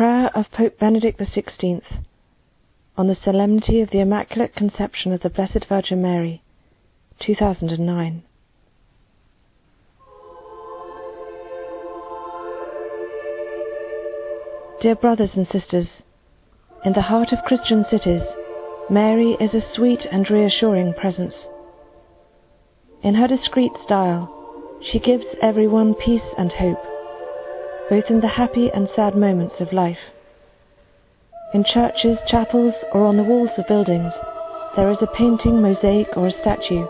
Prayer of Pope Benedict XVI on the Solemnity of the Immaculate Conception of the Blessed Virgin Mary, 2009. Dear brothers and sisters, in the heart of Christian cities, Mary is a sweet and reassuring presence. In her discreet style, she gives everyone peace and hope, both in the happy and sad moments of life. In churches, chapels, or on the walls of buildings, there is a painting, mosaic, or a statue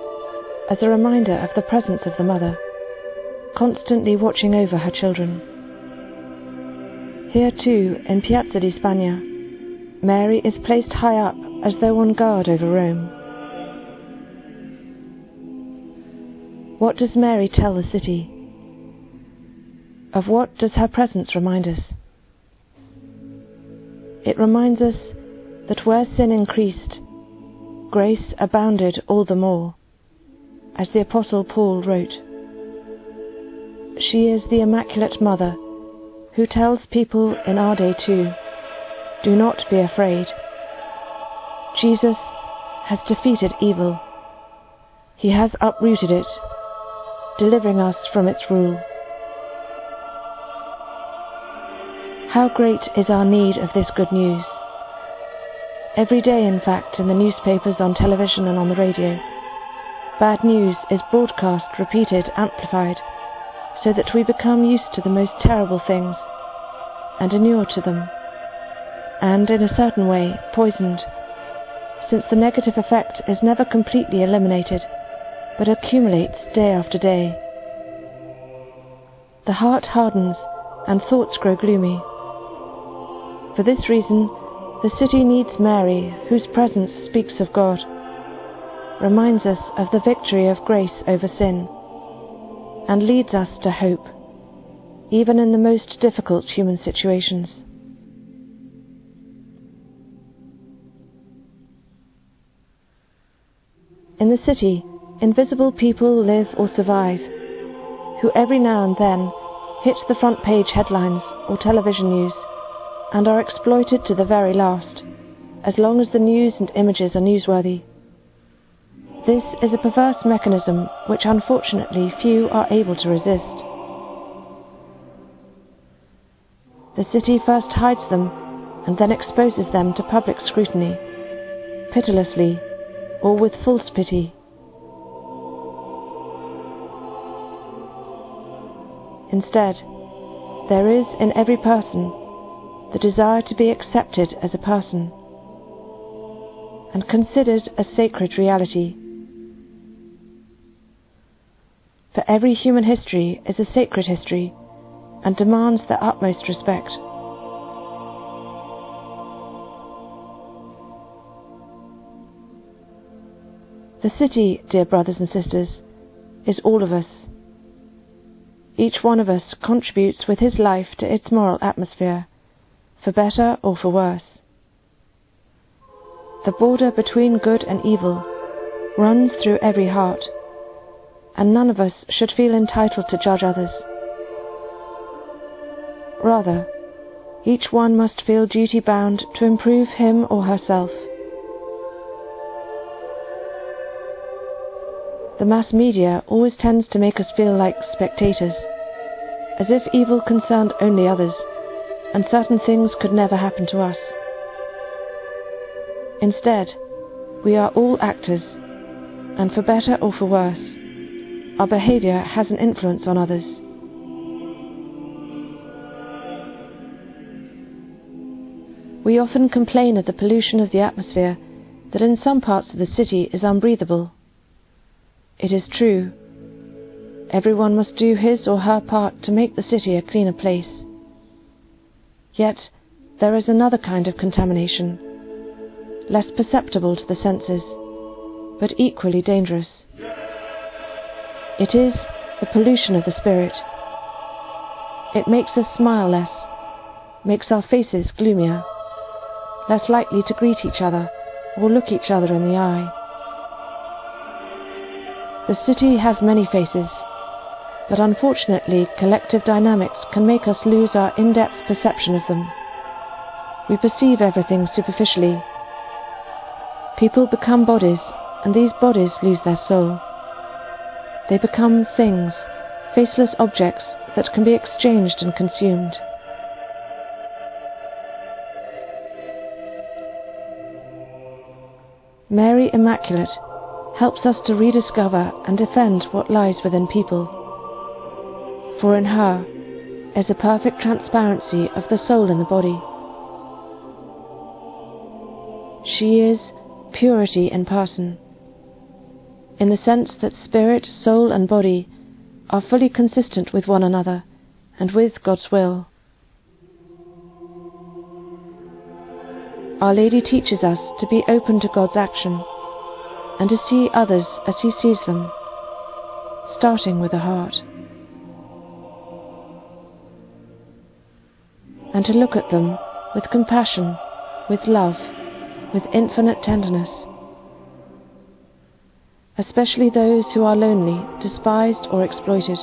as a reminder of the presence of the Mother, constantly watching over her children. Here, too, in Piazza di Spagna, Mary is placed high up as though on guard over Rome. What does Mary tell the city? Of what does her presence remind us? It reminds us that where sin increased, grace abounded all the more, as the Apostle Paul wrote. She is the Immaculate Mother who tells people in our day too do not be afraid. Jesus has defeated evil, He has uprooted it delivering us from its rule. How great is our need of this good news! Every day, in fact, in the newspapers, on television, and on the radio, bad news is broadcast, repeated, amplified, so that we become used to the most terrible things and inure to them, and, in a certain way, poisoned, since the negative effect is never completely eliminated but accumulates day after day. The heart hardens and thoughts grow gloomy. For this reason, the city needs Mary, whose presence speaks of God, reminds us of the victory of grace over sin, and leads us to hope, even in the most difficult human situations. In the city, invisible people live or survive, who every now and then hit the front page headlines or television news and are exploited to the very last, as long as the news and images are newsworthy. This is a perverse mechanism which unfortunately few are able to resist. The city first hides them and then exposes them to public scrutiny, pitilessly or with false pity. Instead, there is in every person the desire to be accepted as a person and considered a sacred reality. For every human history is a sacred history and demands the utmost respect. The city, dear brothers and sisters, is all of us each one of us contributes with his life to its moral atmosphere, for better or for worse. The border between good and evil runs through every heart, and none of us should feel entitled to judge others. Rather, each one must feel duty bound to improve him or herself. The mass media always tends to make us feel like spectators as if evil concerned only others, and certain things could never happen to us. Instead, we are all actors, and for better or for worse, our behaviour has an influence on others. We often complain of the pollution of the atmosphere that in some parts of the city is unbreathable. It is true Everyone must do his or her part to make the city a cleaner place. Yet there is another kind of contamination, less perceptible to the senses, but equally dangerous. It is the pollution of the spirit. It makes us smile less, makes our faces gloomier, less likely to greet each other or look each other in the eye. The city has many faces but unfortunately collective dynamics can make us lose our in-depth perception of them we perceive everything superficially. People become bodies, and these bodies lose their soul. They become things, faceless objects that can be exchanged and consumed. Mary Immaculate helps us to rediscover and defend what lies within people. For in her is a perfect transparency of the soul in the body. She is purity in person, in the sense that spirit, soul, and body are fully consistent with one another and with God's will. Our Lady teaches us to be open to God's action and to see others as He sees them, starting with the heart. And to look at them with compassion, with love, with infinite tenderness, especially those who are lonely, despised, or exploited.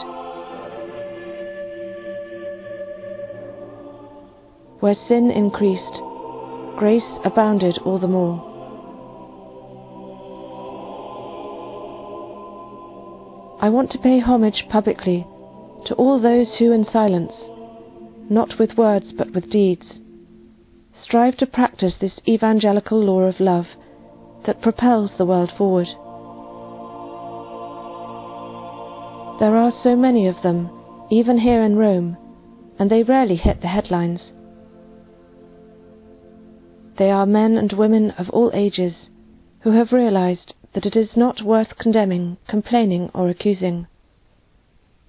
Where sin increased, grace abounded all the more. I want to pay homage publicly to all those who, in silence, not with words but with deeds, strive to practice this evangelical law of love that propels the world forward. There are so many of them, even here in Rome, and they rarely hit the headlines. They are men and women of all ages who have realized that it is not worth condemning, complaining, or accusing,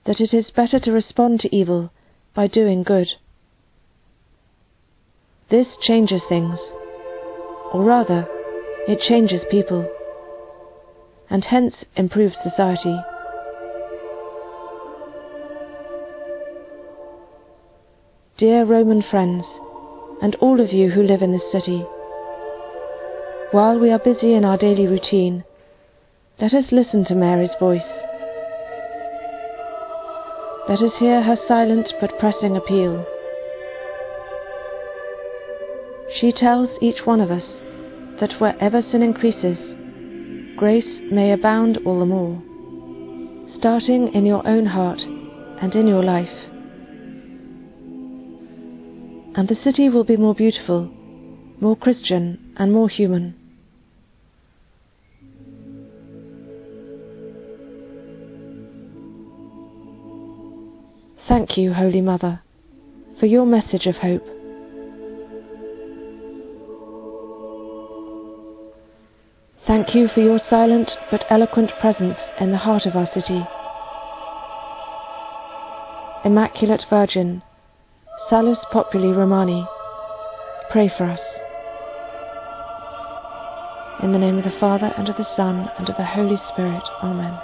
that it is better to respond to evil by doing good. This changes things, or rather, it changes people, and hence improves society. Dear Roman friends, and all of you who live in this city, while we are busy in our daily routine, let us listen to Mary's voice. Let us hear her silent but pressing appeal. She tells each one of us that wherever sin increases, grace may abound all the more, starting in your own heart and in your life. And the city will be more beautiful, more Christian, and more human. Thank you, Holy Mother, for your message of hope. Thank you for your silent but eloquent presence in the heart of our city. Immaculate Virgin, Salus Populi Romani, pray for us. In the name of the Father, and of the Son, and of the Holy Spirit. Amen.